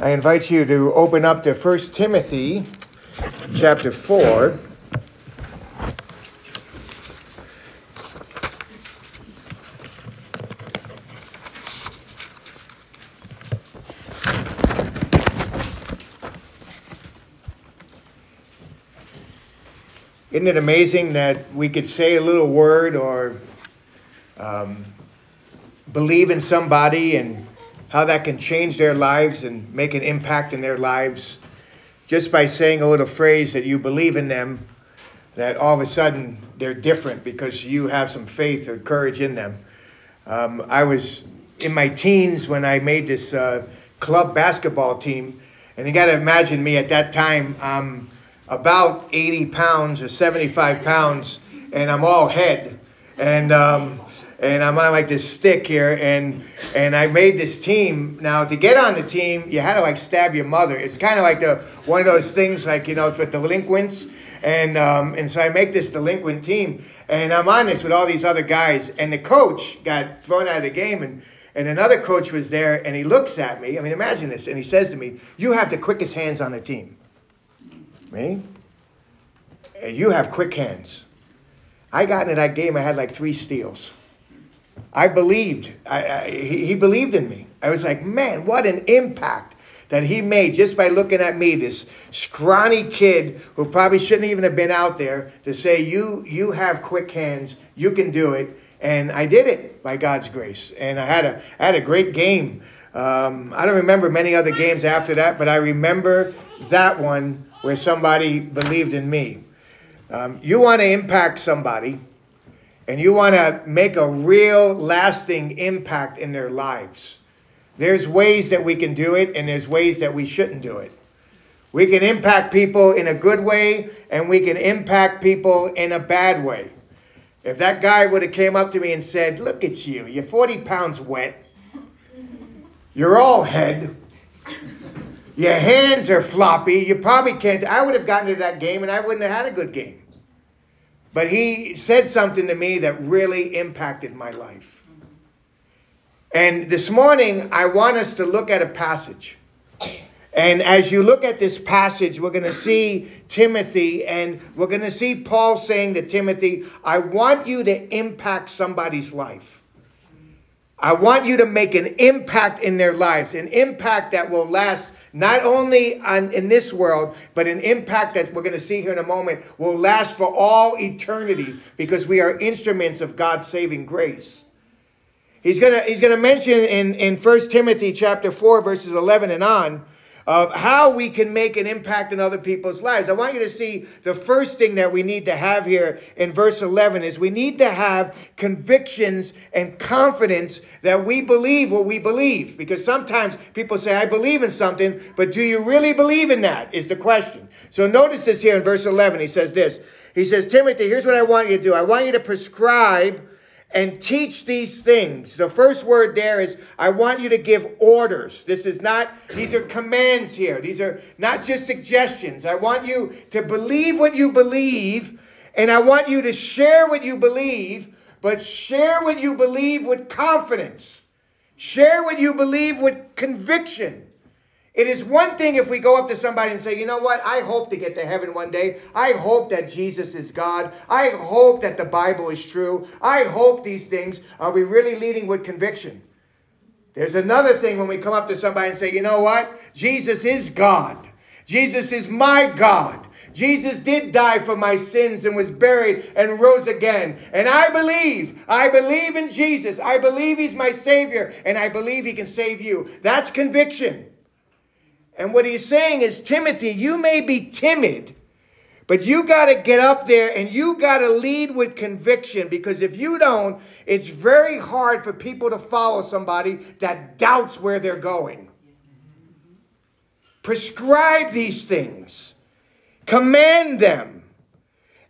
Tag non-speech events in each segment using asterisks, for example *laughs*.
I invite you to open up to 1 Timothy chapter 4. Isn't it amazing that we could say a little word or um, believe in somebody and how that can change their lives and make an impact in their lives just by saying a little phrase that you believe in them, that all of a sudden they're different because you have some faith or courage in them. Um, I was in my teens when I made this uh, club basketball team, and you got to imagine me at that time. I'm about 80 pounds or 75 pounds, and I'm all head. And um, and I'm on like this stick here, and and I made this team. Now to get on the team, you had to like stab your mother. It's kind of like the one of those things like you know with delinquents, and um, and so I make this delinquent team, and I'm on this with all these other guys, and the coach got thrown out of the game, and and another coach was there, and he looks at me. I mean, imagine this, and he says to me, "You have the quickest hands on the team." Me? And you have quick hands. I got into that game. I had like three steals. I believed. I, I, he, believed in me. I was like, man, what an impact that he made just by looking at me, this scrawny kid who probably shouldn't even have been out there, to say, you, you have quick hands, you can do it. And I did it by God's grace. And I had a, I had a great game. Um, I don't remember many other games after that, but I remember that one where somebody believed in me. Um, you want to impact somebody and you want to make a real lasting impact in their lives, there's ways that we can do it, and there's ways that we shouldn't do it. We can impact people in a good way, and we can impact people in a bad way. If that guy would have came up to me and said, "Look at you, you're 40 pounds wet, you're all head." Your hands are floppy. You probably can't. I would have gotten to that game and I wouldn't have had a good game. But he said something to me that really impacted my life. And this morning, I want us to look at a passage. And as you look at this passage, we're going to see Timothy, and we're going to see Paul saying to Timothy, I want you to impact somebody's life. I want you to make an impact in their lives, an impact that will last not only on, in this world, but an impact that we're going to see here in a moment will last for all eternity because we are instruments of God's saving grace. He's going to, he's going to mention in, in 1 Timothy chapter 4, verses 11 and on, of how we can make an impact in other people's lives. I want you to see the first thing that we need to have here in verse 11 is we need to have convictions and confidence that we believe what we believe. Because sometimes people say, I believe in something, but do you really believe in that? Is the question. So notice this here in verse 11. He says this. He says, Timothy, here's what I want you to do. I want you to prescribe and teach these things. The first word there is I want you to give orders. This is not, these are commands here. These are not just suggestions. I want you to believe what you believe, and I want you to share what you believe, but share what you believe with confidence. Share what you believe with conviction. It is one thing if we go up to somebody and say, you know what, I hope to get to heaven one day. I hope that Jesus is God. I hope that the Bible is true. I hope these things. Are we really leading with conviction? There's another thing when we come up to somebody and say, you know what, Jesus is God. Jesus is my God. Jesus did die for my sins and was buried and rose again. And I believe, I believe in Jesus. I believe he's my Savior and I believe he can save you. That's conviction. And what he's saying is, Timothy, you may be timid, but you got to get up there and you got to lead with conviction because if you don't, it's very hard for people to follow somebody that doubts where they're going. Prescribe these things, command them,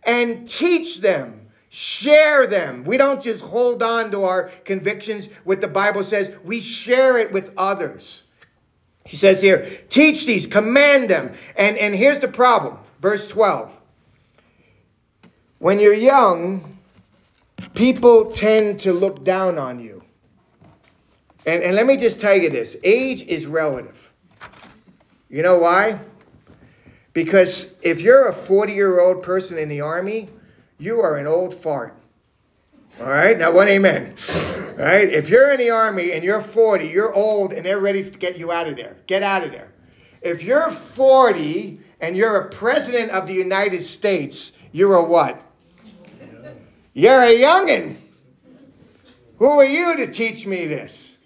and teach them. Share them. We don't just hold on to our convictions, what the Bible says, we share it with others. He says here, teach these, command them. And, and here's the problem. Verse 12. When you're young, people tend to look down on you. And, and let me just tell you this age is relative. You know why? Because if you're a 40 year old person in the army, you are an old fart. All right, now one amen. All right, if you're in the army and you're 40, you're old and they're ready to get you out of there. Get out of there. If you're 40 and you're a president of the United States, you're a what? You're a youngin'. Who are you to teach me this?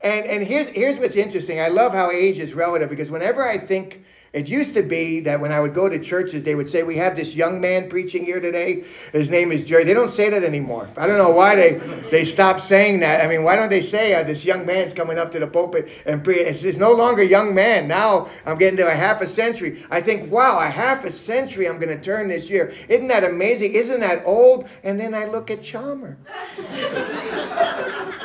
And, and here's, here's what's interesting. I love how age is relative because whenever I think it used to be that when I would go to churches, they would say, We have this young man preaching here today. His name is Jerry. They don't say that anymore. I don't know why they, they stopped saying that. I mean, why don't they say uh, this young man's coming up to the pulpit and pre-? It's, it's no longer young man. Now I'm getting to a half a century. I think, wow, a half a century I'm going to turn this year. Isn't that amazing? Isn't that old? And then I look at Chalmer. *laughs*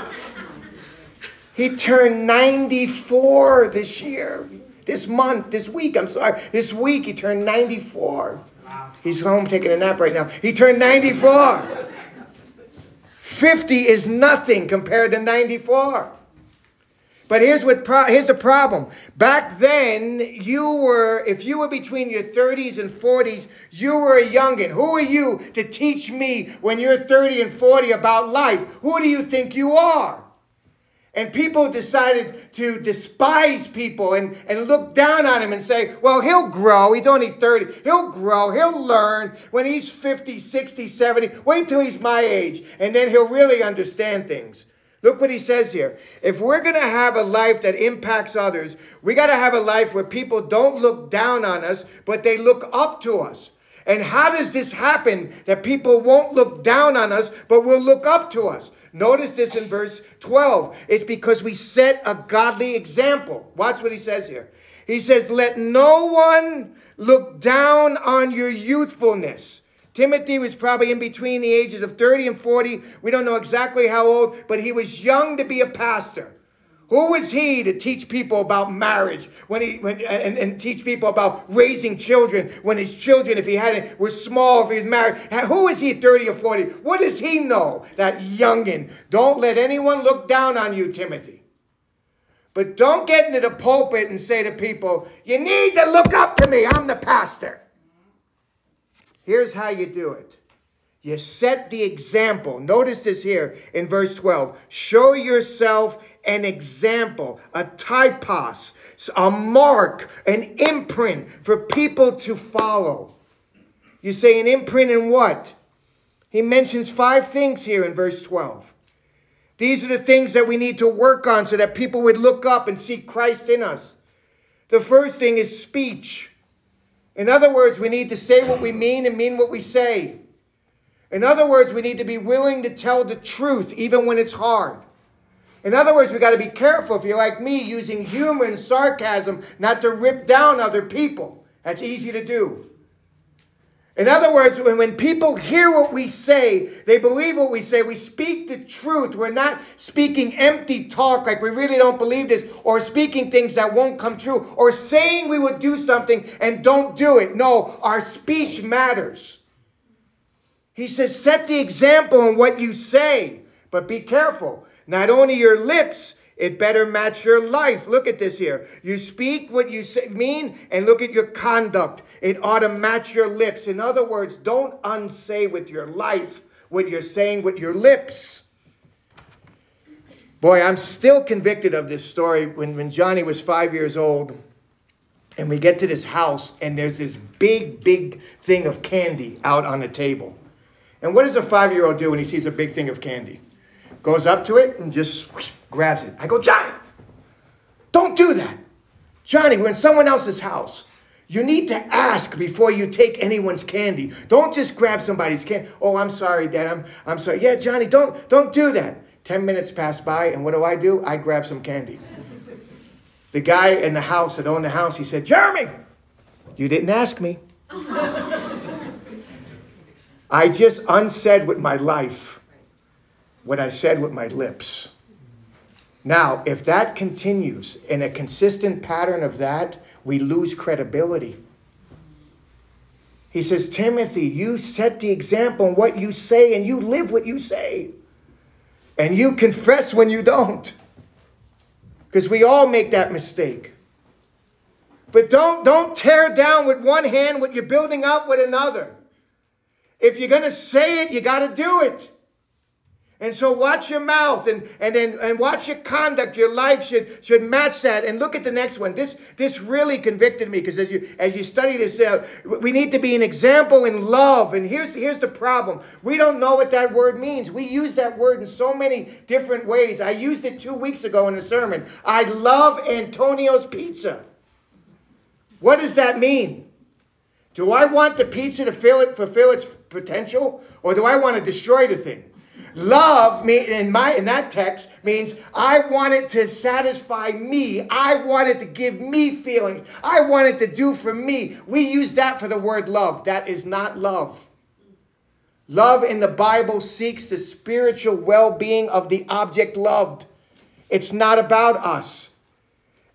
he turned 94 this year. This month, this week, I'm sorry, this week he turned 94. Wow. He's home taking a nap right now. He turned 94. 50 is nothing compared to 94. But here's what pro- here's the problem. Back then, you were if you were between your 30s and 40s, you were a youngin. Who are you to teach me when you're 30 and 40 about life? Who do you think you are? And people decided to despise people and, and look down on him and say, well, he'll grow. He's only 30. He'll grow. He'll learn when he's 50, 60, 70. Wait till he's my age, and then he'll really understand things. Look what he says here. If we're going to have a life that impacts others, we got to have a life where people don't look down on us, but they look up to us. And how does this happen that people won't look down on us, but will look up to us? Notice this in verse 12. It's because we set a godly example. Watch what he says here. He says, Let no one look down on your youthfulness. Timothy was probably in between the ages of 30 and 40. We don't know exactly how old, but he was young to be a pastor. Who was he to teach people about marriage when he when, and, and teach people about raising children when his children, if he hadn't, were small, if he was married? Who is he 30 or 40? What does he know? That youngin. Don't let anyone look down on you, Timothy. But don't get into the pulpit and say to people, you need to look up to me. I'm the pastor. Here's how you do it. You set the example. Notice this here in verse 12. Show yourself an example, a typos, a mark, an imprint for people to follow. You say an imprint in what? He mentions five things here in verse 12. These are the things that we need to work on so that people would look up and see Christ in us. The first thing is speech. In other words, we need to say what we mean and mean what we say. In other words, we need to be willing to tell the truth even when it's hard. In other words, we got to be careful if you're like me using humor and sarcasm not to rip down other people. That's easy to do. In other words, when, people hear what we say, they believe what we say. We speak the truth. We're not speaking empty talk like we really don't believe this, or speaking things that won't come true, or saying we would do something and don't do it. No, our speech matters. He says, set the example in what you say, but be careful. Not only your lips, it better match your life. Look at this here. You speak what you say, mean, and look at your conduct. It ought to match your lips. In other words, don't unsay with your life what you're saying with your lips. Boy, I'm still convicted of this story when, when Johnny was five years old. And we get to this house, and there's this big, big thing of candy out on the table. And what does a five year old do when he sees a big thing of candy? Goes up to it and just whoosh, grabs it. I go, Johnny, don't do that. Johnny, we're in someone else's house. You need to ask before you take anyone's candy. Don't just grab somebody's candy. Oh, I'm sorry, Dad. I'm, I'm sorry. Yeah, Johnny, don't, don't do that. Ten minutes pass by, and what do I do? I grab some candy. The guy in the house that owned the house, he said, Jeremy, you didn't ask me. I just unsaid with my life what I said with my lips. Now, if that continues in a consistent pattern of that, we lose credibility. He says, Timothy, you set the example in what you say and you live what you say. And you confess when you don't. Because we all make that mistake. But don't, don't tear down with one hand what you're building up with another. If you're going to say it, you got to do it. And so watch your mouth and, and then and watch your conduct. Your life should should match that. And look at the next one. This this really convicted me because as you as you study this, uh, we need to be an example in love. And here's here's the problem: we don't know what that word means. We use that word in so many different ways. I used it two weeks ago in a sermon. I love Antonio's pizza. What does that mean? Do I want the pizza to fill it, fulfill its potential, or do I want to destroy the thing? Love me in my in that text means I want it to satisfy me. I want it to give me feelings. I want it to do for me. We use that for the word love. That is not love. Love in the Bible seeks the spiritual well-being of the object loved. It's not about us.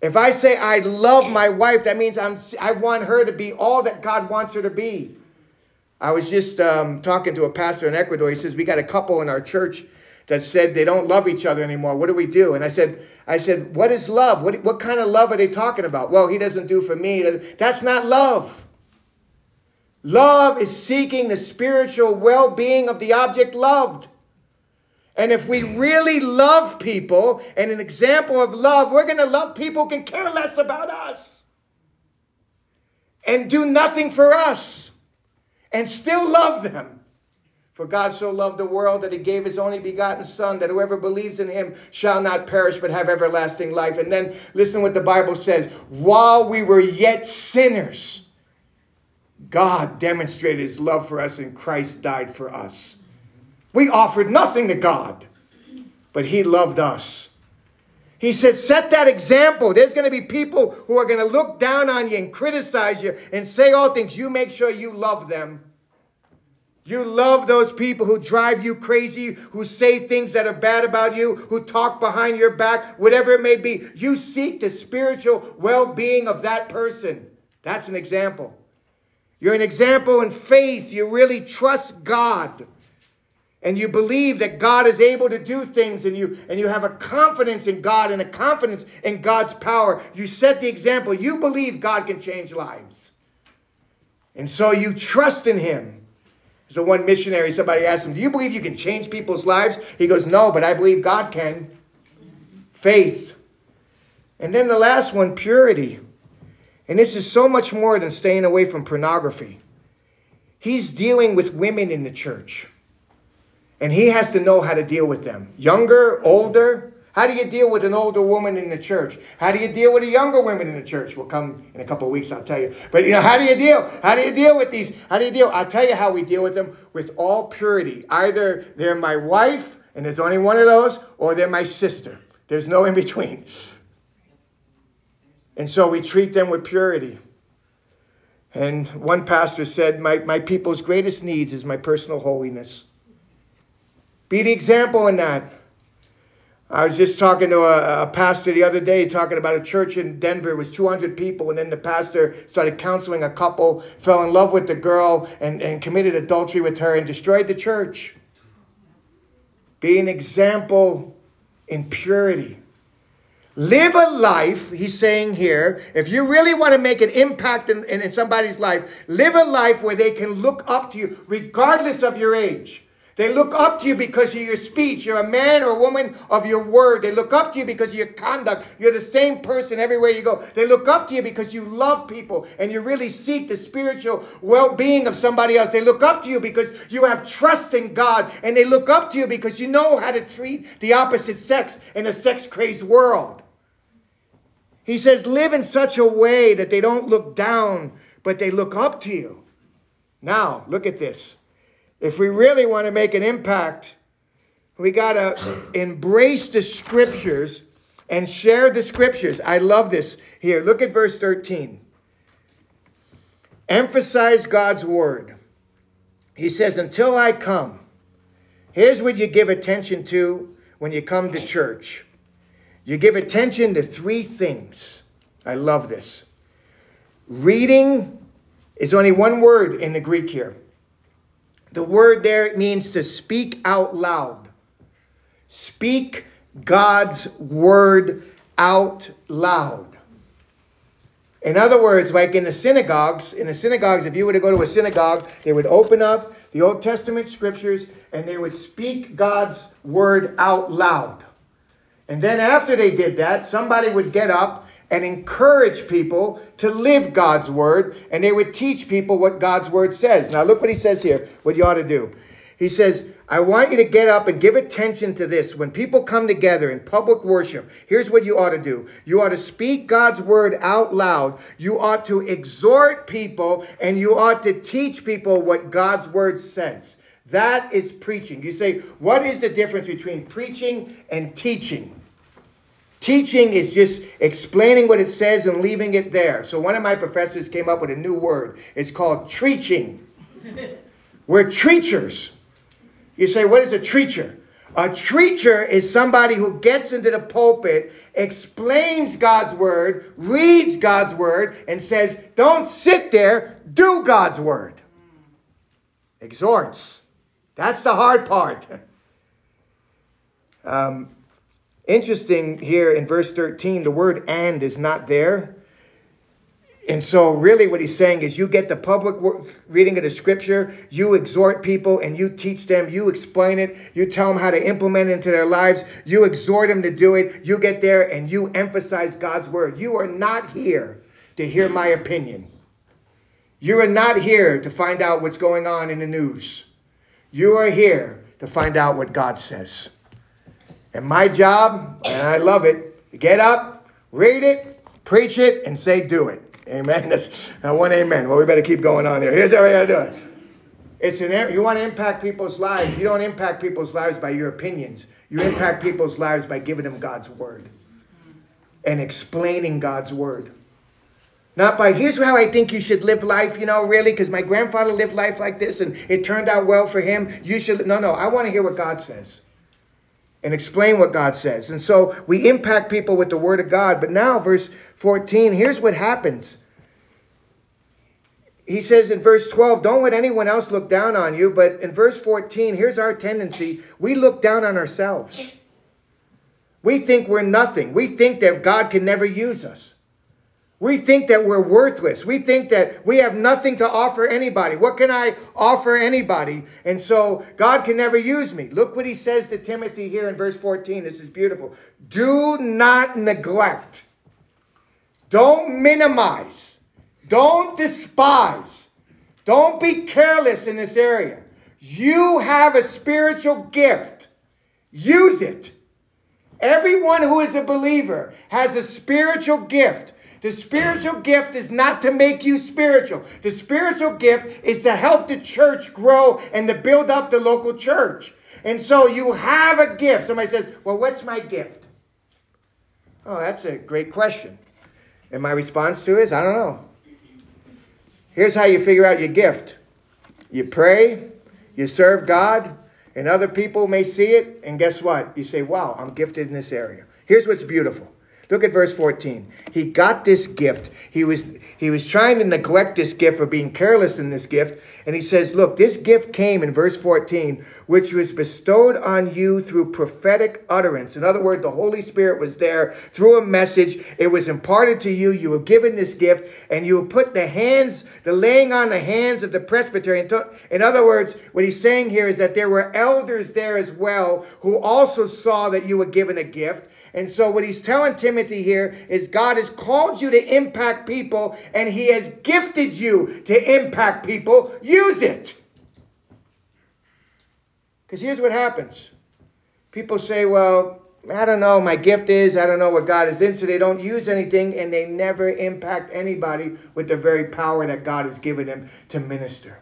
If I say I love my wife, that means I'm I want her to be all that God wants her to be. I was just um, talking to a pastor in Ecuador. He says, We got a couple in our church that said they don't love each other anymore. What do we do? And I said, I said, what is love? What, what kind of love are they talking about? Well, he doesn't do for me. That's not love. Love is seeking the spiritual well being of the object loved. And if we really love people, and an example of love, we're going to love people who can care less about us and do nothing for us and still love them. For God so loved the world that he gave his only begotten Son, that whoever believes in him shall not perish but have everlasting life. And then listen what the Bible says while we were yet sinners, God demonstrated his love for us, and Christ died for us. We offered nothing to God, but he loved us. He said, set that example. There's going to be people who are going to look down on you and criticize you and say all things. You make sure you love them. You love those people who drive you crazy, who say things that are bad about you, who talk behind your back, whatever it may be. You seek the spiritual well being of that person. That's an example. You're an example in faith. You really trust God and you believe that God is able to do things and you and you have a confidence in God and a confidence in God's power. You set the example. You believe God can change lives. And so you trust in him. So one missionary, somebody asked him, Do you believe you can change people's lives? He goes, No, but I believe God can. Faith. And then the last one, purity. And this is so much more than staying away from pornography. He's dealing with women in the church. And he has to know how to deal with them. Younger, older. How do you deal with an older woman in the church? How do you deal with a younger woman in the church? We'll come in a couple weeks, I'll tell you. But you know, how do you deal? How do you deal with these? How do you deal? I'll tell you how we deal with them with all purity. Either they're my wife, and there's only one of those, or they're my sister. There's no in between. And so we treat them with purity. And one pastor said, My, my people's greatest needs is my personal holiness. Be the example in that. I was just talking to a, a, pastor the other day, talking about a church in Denver. It was 200 people, and then the pastor started counseling a couple, fell in love with the girl, and, and committed adultery with her, and destroyed the church. Be an example in purity. Live a life, he's saying here, if you really want to make an impact in, in, in somebody's life, live a life where they can look up to you regardless of your age. They look up to you because of your speech. You're a man or a woman of your word. They look up to you because of your conduct. You're the same person everywhere you go. They look up to you because you love people and you really seek the spiritual well being of somebody else. They look up to you because you have trust in God. And they look up to you because you know how to treat the opposite sex in a sex crazed world. He says, live in such a way that they don't look down, but they look up to you. Now, look at this. If we really want to make an impact, we got to embrace the scriptures and share the scriptures. I love this. Here, look at verse 13. Emphasize God's word. He says, Until I come. Here's what you give attention to when you come to church you give attention to three things. I love this. Reading is only one word in the Greek here. The word there means to speak out loud. Speak God's word out loud. In other words, like in the synagogues, in the synagogues, if you were to go to a synagogue, they would open up the Old Testament scriptures and they would speak God's word out loud. And then after they did that, somebody would get up and encourage people to live God's word, and they would teach people what God's word says. Now, look what he says here, what you ought to do. He says, I want you to get up and give attention to this. When people come together in public worship, here's what you ought to do. You ought to speak God's word out loud. You ought to exhort people and you ought to teach people what God's word says. That is preaching. You say, what is the difference between preaching and teaching? Teaching is just explaining what it says and leaving it there. So one of my professors came up with a new word. It's called treaching. *laughs* We're treachers. You say, what is a treacher? A treacher is somebody who gets into the pulpit, explains God's word, reads God's word, and says, don't sit there, do God's word. Exhorts. That's the hard part. *laughs* Um, Interesting here in verse 13, the word and is not there. And so, really, what he's saying is you get the public reading of the scripture, you exhort people and you teach them, you explain it, you tell them how to implement it into their lives, you exhort them to do it, you get there and you emphasize God's word. You are not here to hear my opinion. You are not here to find out what's going on in the news. You are here to find out what God says. And my job, and I love it, get up, read it, preach it, and say do it. Amen. *laughs* That's uh, one amen. Well, we better keep going on here. Here's how we gotta do it. It's an you want to impact people's lives. You don't impact people's lives by your opinions. You impact people's lives by giving them God's word and explaining God's word. Not by, here's how I think you should live life, you know, really, because my grandfather lived life like this and it turned out well for him. You should, no, no, I want to hear what God says and explain what God says. And so we impact people with the word of God. But now, verse 14, here's what happens. He says in verse 12, don't let anyone else look down on you. But in verse 14, here's our tendency we look down on ourselves. We think we're nothing. We think that God can never use us. We think that we're worthless. We think that we have nothing to offer anybody. What can I offer anybody? And so God can never use me. Look what he says to Timothy here in verse 14. This is beautiful. Do not neglect. Don't minimize. Don't despise. Don't be careless in this area. You have a spiritual gift. Use it. Everyone who is a believer has a spiritual gift. The spiritual gift is not to make you spiritual. The spiritual gift is to help the church grow and to build up the local church. And so you have a gift. Somebody says, Well, what's my gift? Oh, that's a great question. And my response to it is, I don't know. Here's how you figure out your gift you pray, you serve God, and other people may see it. And guess what? You say, Wow, I'm gifted in this area. Here's what's beautiful Look at verse 14. He got this gift. He was, he was trying to neglect this gift or being careless in this gift. And he says, Look, this gift came in verse 14, which was bestowed on you through prophetic utterance. In other words, the Holy Spirit was there through a message. It was imparted to you. You were given this gift, and you put the hands, the laying on the hands of the presbytery. In other words, what he's saying here is that there were elders there as well who also saw that you were given a gift. And so, what he's telling Timothy here is God has called you to impact people and he has gifted you to impact people. Use it. Because here's what happens people say, well, I don't know, my gift is, I don't know what God is in, so they don't use anything and they never impact anybody with the very power that God has given them to minister.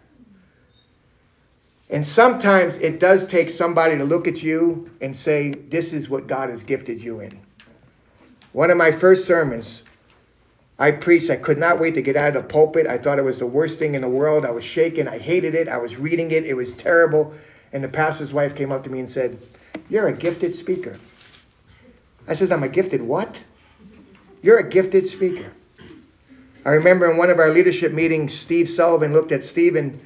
And sometimes it does take somebody to look at you and say, This is what God has gifted you in. One of my first sermons, I preached. I could not wait to get out of the pulpit. I thought it was the worst thing in the world. I was shaking. I hated it. I was reading it. It was terrible. And the pastor's wife came up to me and said, You're a gifted speaker. I said, I'm a gifted what? You're a gifted speaker. I remember in one of our leadership meetings, Steve Sullivan looked at Stephen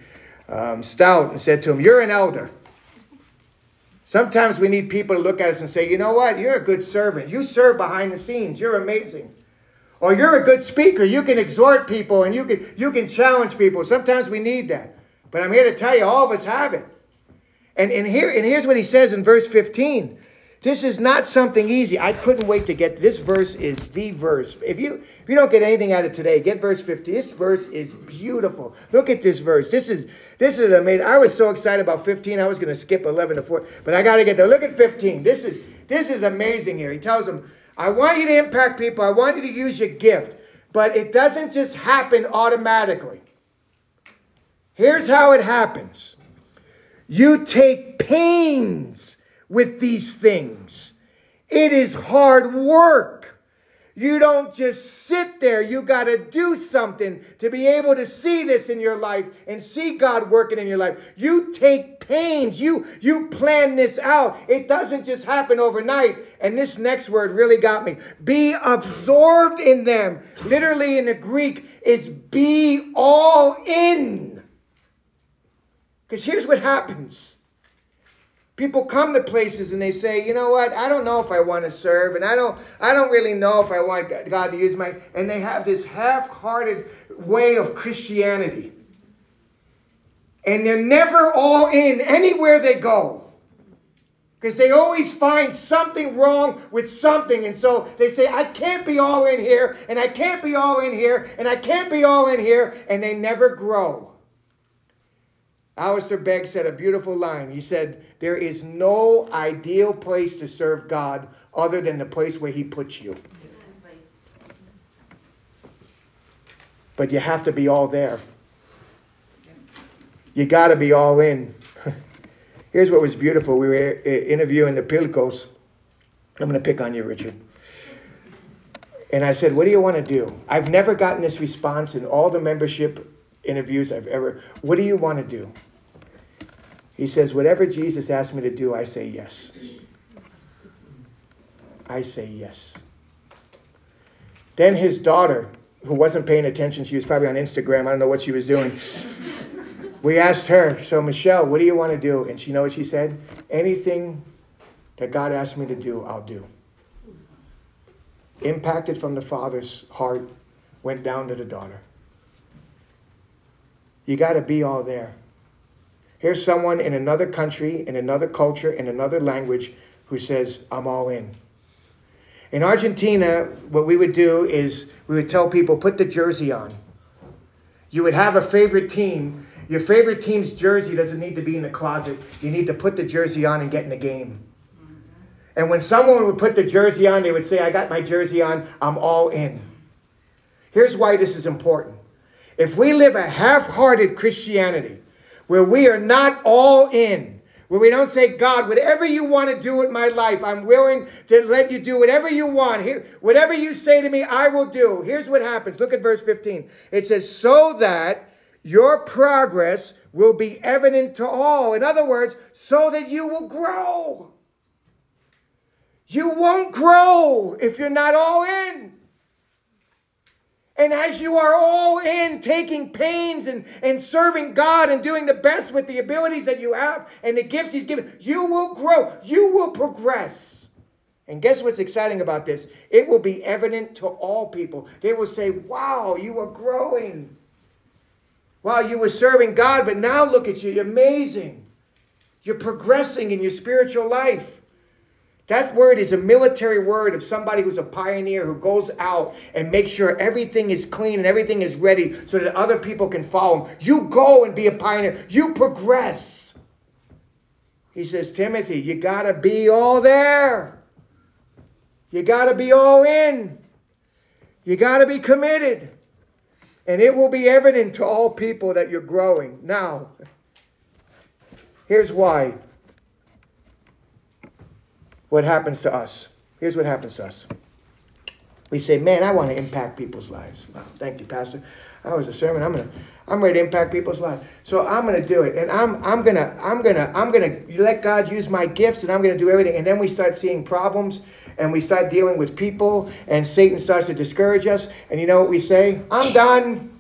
um, Stout and said to him, You're an elder. Sometimes we need people to look at us and say, You know what? You're a good servant. You serve behind the scenes. You're amazing. Or you're a good speaker. You can exhort people and you can, you can challenge people. Sometimes we need that. But I'm here to tell you, all of us have it. And, and, here, and here's what he says in verse 15. This is not something easy. I couldn't wait to get this verse is the verse. If you if you don't get anything out of today, get verse 50. This verse is beautiful. Look at this verse. This is this is amazing. I was so excited about 15. I was going to skip 11 to 4, but I got to get there. Look at 15. This is this is amazing here. He tells them, "I want you to impact people. I want you to use your gift, but it doesn't just happen automatically. Here's how it happens. You take pains with these things. It is hard work. You don't just sit there. You got to do something to be able to see this in your life and see God working in your life. You take pains. You you plan this out. It doesn't just happen overnight. And this next word really got me. Be absorbed in them. Literally in the Greek is be all in. Cuz here's what happens. People come to places and they say, you know what, I don't know if I want to serve, and I don't, I don't really know if I want God to use my, and they have this half-hearted way of Christianity. And they're never all in anywhere they go. Because they always find something wrong with something. And so they say, I can't be all in here, and I can't be all in here, and I can't be all in here, and they never grow. Alistair Begg said a beautiful line. He said, There is no ideal place to serve God other than the place where He puts you. But you have to be all there. You got to be all in. *laughs* Here's what was beautiful. We were uh, interviewing the Pilcos. I'm going to pick on you, Richard. And I said, What do you want to do? I've never gotten this response in all the membership interviews I've ever. What do you want to do? He says, Whatever Jesus asked me to do, I say yes. I say yes. Then his daughter, who wasn't paying attention, she was probably on Instagram, I don't know what she was doing. we asked her, So, Michelle, what do you want to do? And she know what she said? Anything that God asked me to do, I'll do. Impacted from the father's heart, went down to the daughter. You got to be all there. Here's someone in another country, in another culture, in another language who says, I'm all in. In Argentina, what we would do is we would tell people, put the jersey on. You would have a favorite team. Your favorite team's jersey doesn't need to be in the closet. You need to put the jersey on and get in the game. And when someone would put the jersey on, they would say, I got my jersey on, I'm all in. Here's why this is important. If we live a half hearted Christianity, where we are not all in, where we don't say, God, whatever you want to do with my life, I'm willing to let you do whatever you want. Here, whatever you say to me, I will do. Here's what happens. Look at verse 15. It says, so that your progress will be evident to all. In other words, so that you will grow. You won't grow if you're not all in. And as you are all in, taking pains and, and serving God and doing the best with the abilities that you have and the gifts He's given, you will grow. You will progress. And guess what's exciting about this? It will be evident to all people. They will say, Wow, you are growing. Wow, you were serving God, but now look at you. You're amazing. You're progressing in your spiritual life. That word is a military word of somebody who's a pioneer who goes out and makes sure everything is clean and everything is ready so that other people can follow him. You go and be a pioneer. You progress. He says, Timothy, you got to be all there. You got to be all in. You got to be committed. And it will be evident to all people that you're growing. Now, here's why what happens to us. Here's what happens to us. We say, man, I want to impact people's lives. Wow, thank you, Pastor. That was a sermon. I'm gonna, I'm ready to impact people's lives. So I'm gonna do it, and I'm, I'm gonna, I'm gonna, I'm gonna let God use my gifts, and I'm gonna do everything. And then we start seeing problems, and we start dealing with people, and Satan starts to discourage us. And you know what we say? I'm done.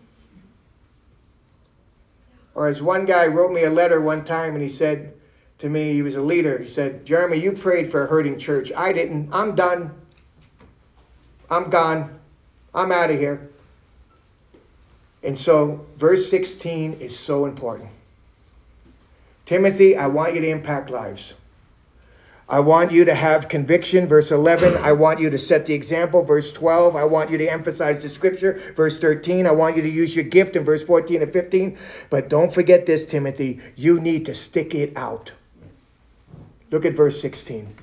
Or as one guy wrote me a letter one time, and he said, to me. He was a leader. He said, Jeremy, you prayed for a hurting church. I didn't. I'm done. I'm gone. I'm out of here. And so, verse 16 is so important. Timothy, I want you to impact lives. I want you to have conviction, verse 11. I want you to set the example, verse 12. I want you to emphasize the scripture, verse 13. I want you to use your gift in verse 14 and 15. But don't forget this, Timothy. You need to stick it out. Look at verse 16.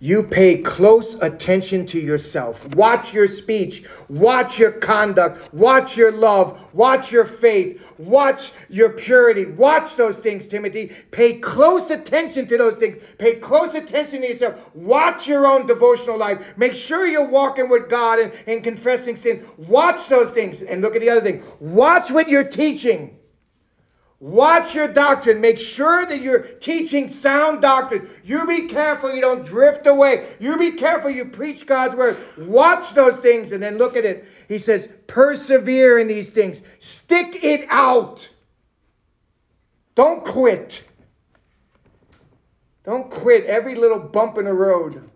You pay close attention to yourself. Watch your speech. Watch your conduct. Watch your love. Watch your faith. Watch your purity. Watch those things, Timothy. Pay close attention to those things. Pay close attention to yourself. Watch your own devotional life. Make sure you're walking with God and, and confessing sin. Watch those things. And look at the other thing. Watch what you're teaching. Watch your doctrine. Make sure that you're teaching sound doctrine. You be careful you don't drift away. You be careful you preach God's word. Watch those things and then look at it. He says, persevere in these things. Stick it out. Don't quit. Don't quit every little bump in the road.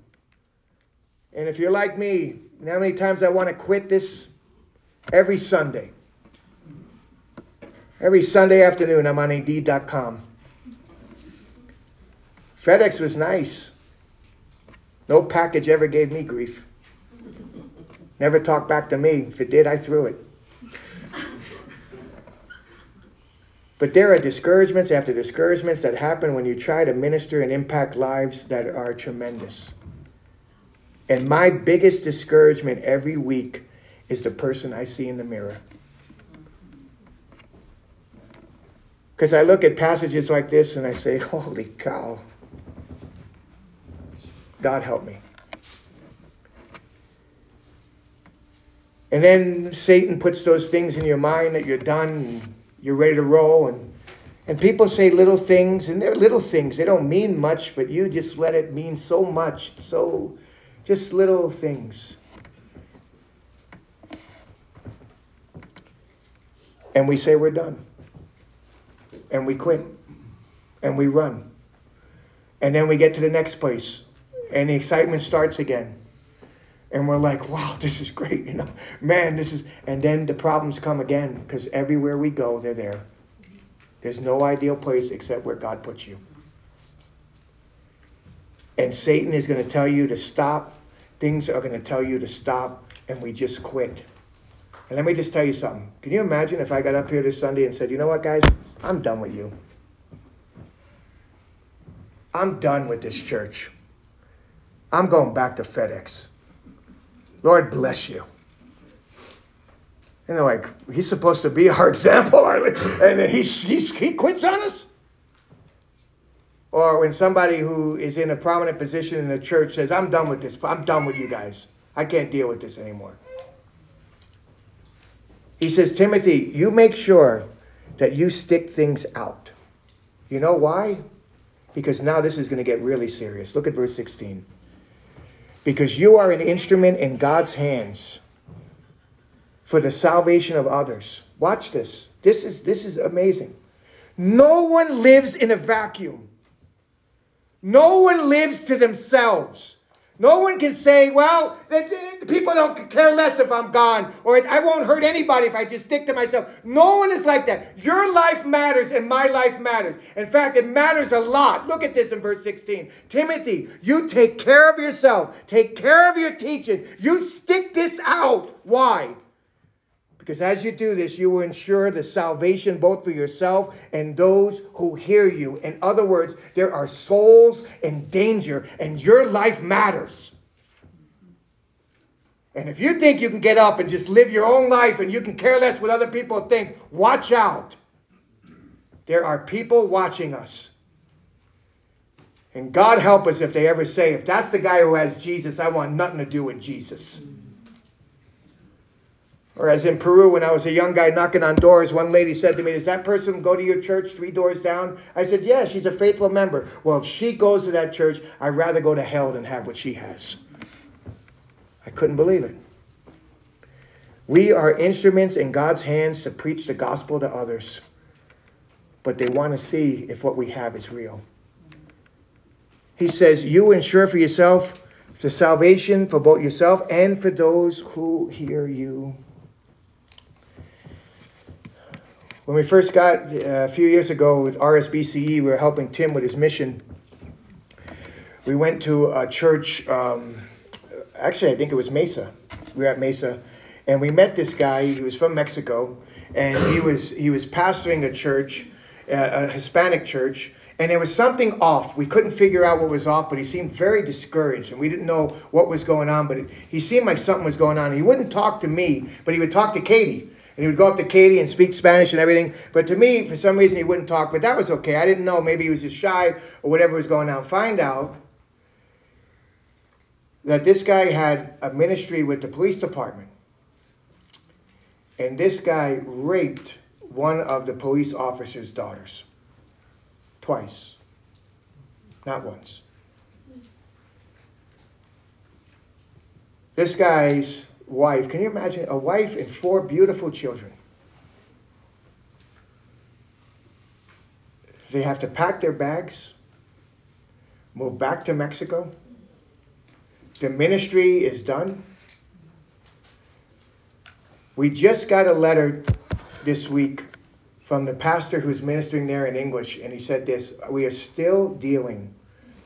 And if you're like me, how many times I want to quit this? Every Sunday. Every Sunday afternoon, I'm on Indeed.com. FedEx was nice. No package ever gave me grief. Never talked back to me. If it did, I threw it. But there are discouragements after discouragements that happen when you try to minister and impact lives that are tremendous. And my biggest discouragement every week is the person I see in the mirror. Because I look at passages like this and I say, Holy cow. God help me. And then Satan puts those things in your mind that you're done and you're ready to roll. And, and people say little things, and they're little things. They don't mean much, but you just let it mean so much. So, just little things. And we say we're done and we quit and we run. And then we get to the next place and the excitement starts again. And we're like, wow, this is great. *laughs* You know, man, this is. And then the problems come again because everywhere we go, they're there. There's no ideal place except where God puts you. And Satan is going to tell you to stop. Things are going to tell you to stop, and we just quit. And let me just tell you something. Can you imagine if I got up here this Sunday and said, you know what, guys? I'm done with you. I'm done with this church. I'm going back to FedEx. Lord bless you. And they're like, he's supposed to be our *laughs* example, and he's, he's, he quits on us? Or when somebody who is in a prominent position in the church says, I'm done with this, I'm done with you guys. I can't deal with this anymore. He says, Timothy, you make sure that you stick things out. You know why? Because now this is going to get really serious. Look at verse 16. Because you are an instrument in God's hands for the salvation of others. Watch this. This is this is amazing. No one lives in a vacuum. No one lives to themselves. No one can say, well, people don't care less if I'm gone, or I won't hurt anybody if I just stick to myself. No one is like that. Your life matters and my life matters. In fact, it matters a lot. Look at this in verse 16. Timothy, you take care of yourself, take care of your teaching. You stick this out. Why? Because as you do this, you will ensure the salvation both for yourself and those who hear you. In other words, there are souls in danger, and your life matters. And if you think you can get up and just live your own life and you can care less what other people think, watch out. There are people watching us. And God help us if they ever say, if that's the guy who has Jesus, I want nothing to do with Jesus. Or as in Peru, when I was a young guy knocking on doors, one lady said to me, Does that person go to your church three doors down? I said, Yeah, she's a faithful member. Well, if she goes to that church, I'd rather go to hell than have what she has. I couldn't believe it. We are instruments in God's hands to preach the gospel to others, but they want to see if what we have is real. He says, You ensure for yourself the salvation for both yourself and for those who hear you. When we first got uh, a few years ago with RSBCE, we were helping Tim with his mission. We went to a church, um, actually, I think it was Mesa. We were at Mesa, and we met this guy. He was from Mexico, and he was he was pastoring a church, a Hispanic church, and there was something off. We couldn't figure out what was off, but he seemed very discouraged, and we didn't know what was going on. But he seemed like something was going on. He wouldn't talk to me, but he would talk to Katie. And he would go up to Katie and speak Spanish and everything. But to me, for some reason, he wouldn't talk. But that was okay. I didn't know. Maybe he was just shy or whatever was going on. Find out that this guy had a ministry with the police department. And this guy raped one of the police officer's daughters. Twice. Not once. This guy's wife. Can you imagine a wife and four beautiful children? They have to pack their bags, move back to Mexico. The ministry is done. We just got a letter this week from the pastor who's ministering there in English, and he said this We are still dealing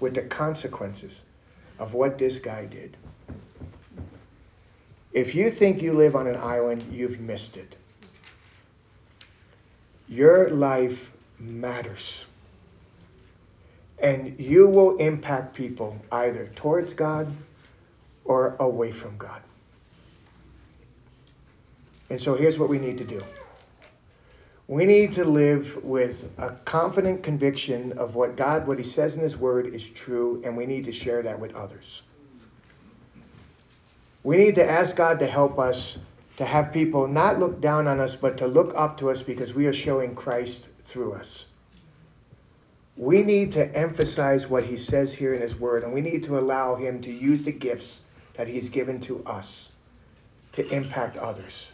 with the consequences of what this guy did. If you think you live on an island, you've missed it. Your life matters. And you will impact people either towards God or away from God. And so here's what we need to do we need to live with a confident conviction of what God, what He says in His Word, is true, and we need to share that with others. We need to ask God to help us to have people not look down on us, but to look up to us because we are showing Christ through us. We need to emphasize what he says here in his word, and we need to allow him to use the gifts that he's given to us to impact others.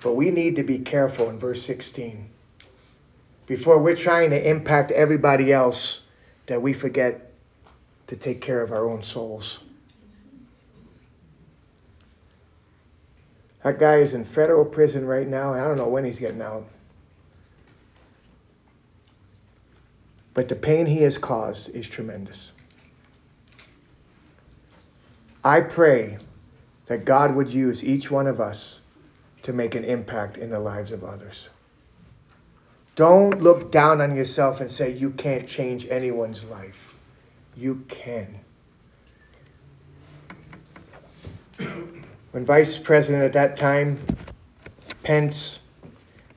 But we need to be careful in verse 16. Before we're trying to impact everybody else, that we forget to take care of our own souls. That guy is in federal prison right now, and I don't know when he's getting out. But the pain he has caused is tremendous. I pray that God would use each one of us to make an impact in the lives of others. Don't look down on yourself and say you can't change anyone's life. You can. When Vice President at that time, Pence,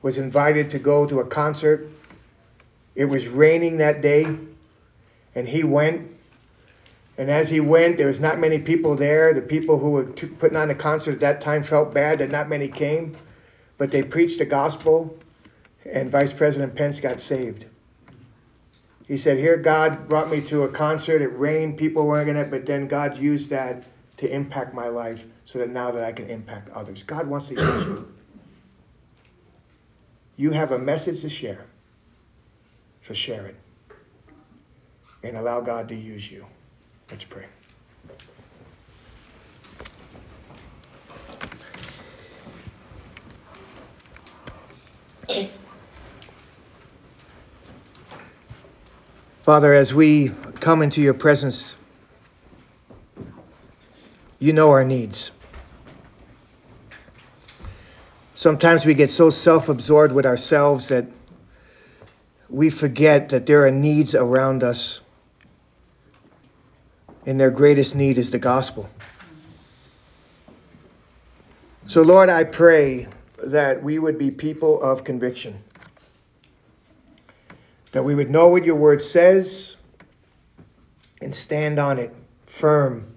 was invited to go to a concert. It was raining that day, and he went. And as he went, there was not many people there. The people who were putting on the concert at that time felt bad that not many came, but they preached the gospel, and Vice President Pence got saved. He said, Here, God brought me to a concert. It rained, people weren't in it, but then God used that to impact my life so that now that I can impact others. God wants to use you. You have a message to share, so share it. And allow God to use you. Let's pray. Father, as we come into your presence, you know our needs. Sometimes we get so self absorbed with ourselves that we forget that there are needs around us, and their greatest need is the gospel. So, Lord, I pray that we would be people of conviction, that we would know what your word says and stand on it firm,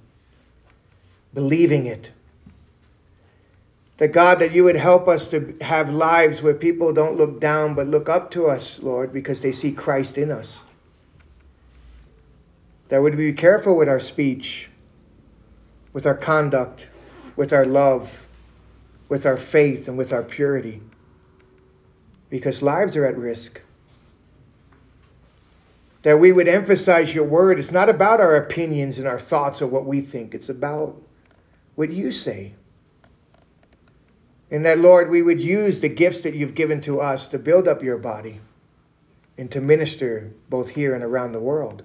believing it that God, that you would help us to have lives where people don't look down but look up to us, Lord, because they see Christ in us. That would be careful with our speech, with our conduct, with our love, with our faith, and with our purity, because lives are at risk. that we would emphasize your word. It's not about our opinions and our thoughts or what we think, it's about what you say. And that, Lord, we would use the gifts that you've given to us to build up your body and to minister both here and around the world.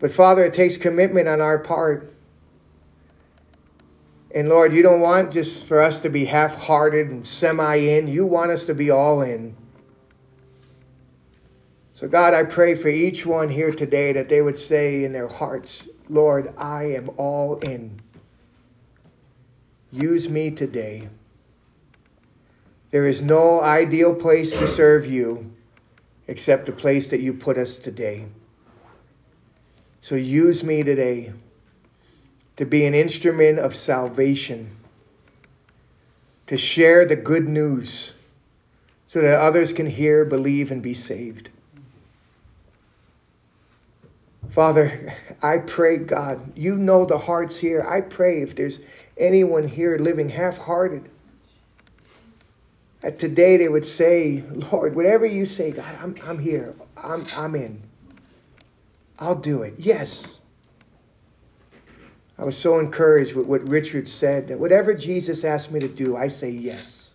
But Father, it takes commitment on our part. And Lord, you don't want just for us to be half hearted and semi in. You want us to be all in. So, God, I pray for each one here today that they would say in their hearts, Lord, I am all in. Use me today. There is no ideal place to serve you except the place that you put us today. So use me today to be an instrument of salvation, to share the good news so that others can hear, believe, and be saved. Father, I pray, God, you know the hearts here. I pray if there's anyone here living half hearted, that today they would say, Lord, whatever you say, God, I'm, I'm here. I'm, I'm in. I'll do it. Yes. I was so encouraged with what Richard said that whatever Jesus asked me to do, I say yes.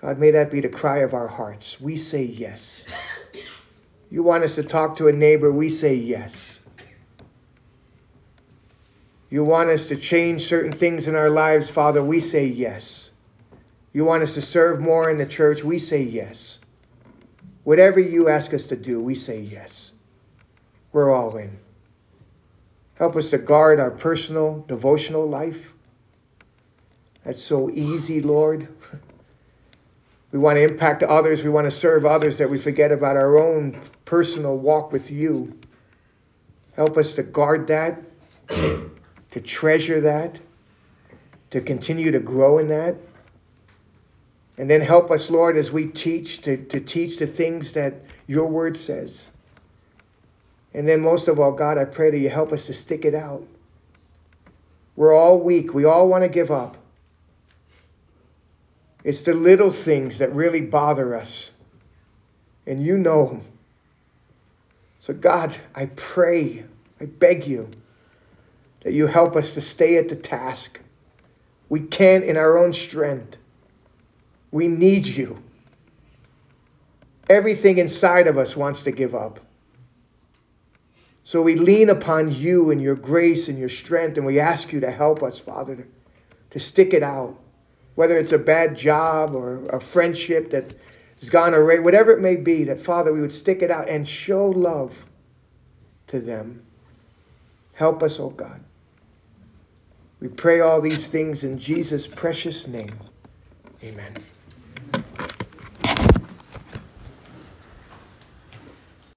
God, may that be the cry of our hearts. We say yes. You want us to talk to a neighbor, we say yes. You want us to change certain things in our lives, Father, we say yes. You want us to serve more in the church, we say yes. Whatever you ask us to do, we say yes. We're all in. Help us to guard our personal devotional life. That's so easy, Lord. *laughs* We want to impact others. We want to serve others that we forget about our own personal walk with you. Help us to guard that, to treasure that, to continue to grow in that. And then help us, Lord, as we teach, to, to teach the things that your word says. And then, most of all, God, I pray that you help us to stick it out. We're all weak. We all want to give up. It's the little things that really bother us. And you know them. So, God, I pray, I beg you that you help us to stay at the task. We can't in our own strength. We need you. Everything inside of us wants to give up. So we lean upon you and your grace and your strength, and we ask you to help us, Father, to, stick it out whether it's a bad job or a friendship that has gone away, whatever it may be, that Father, we would stick it out and show love to them. Help us, oh God. We pray all these things in Jesus' precious name. Amen.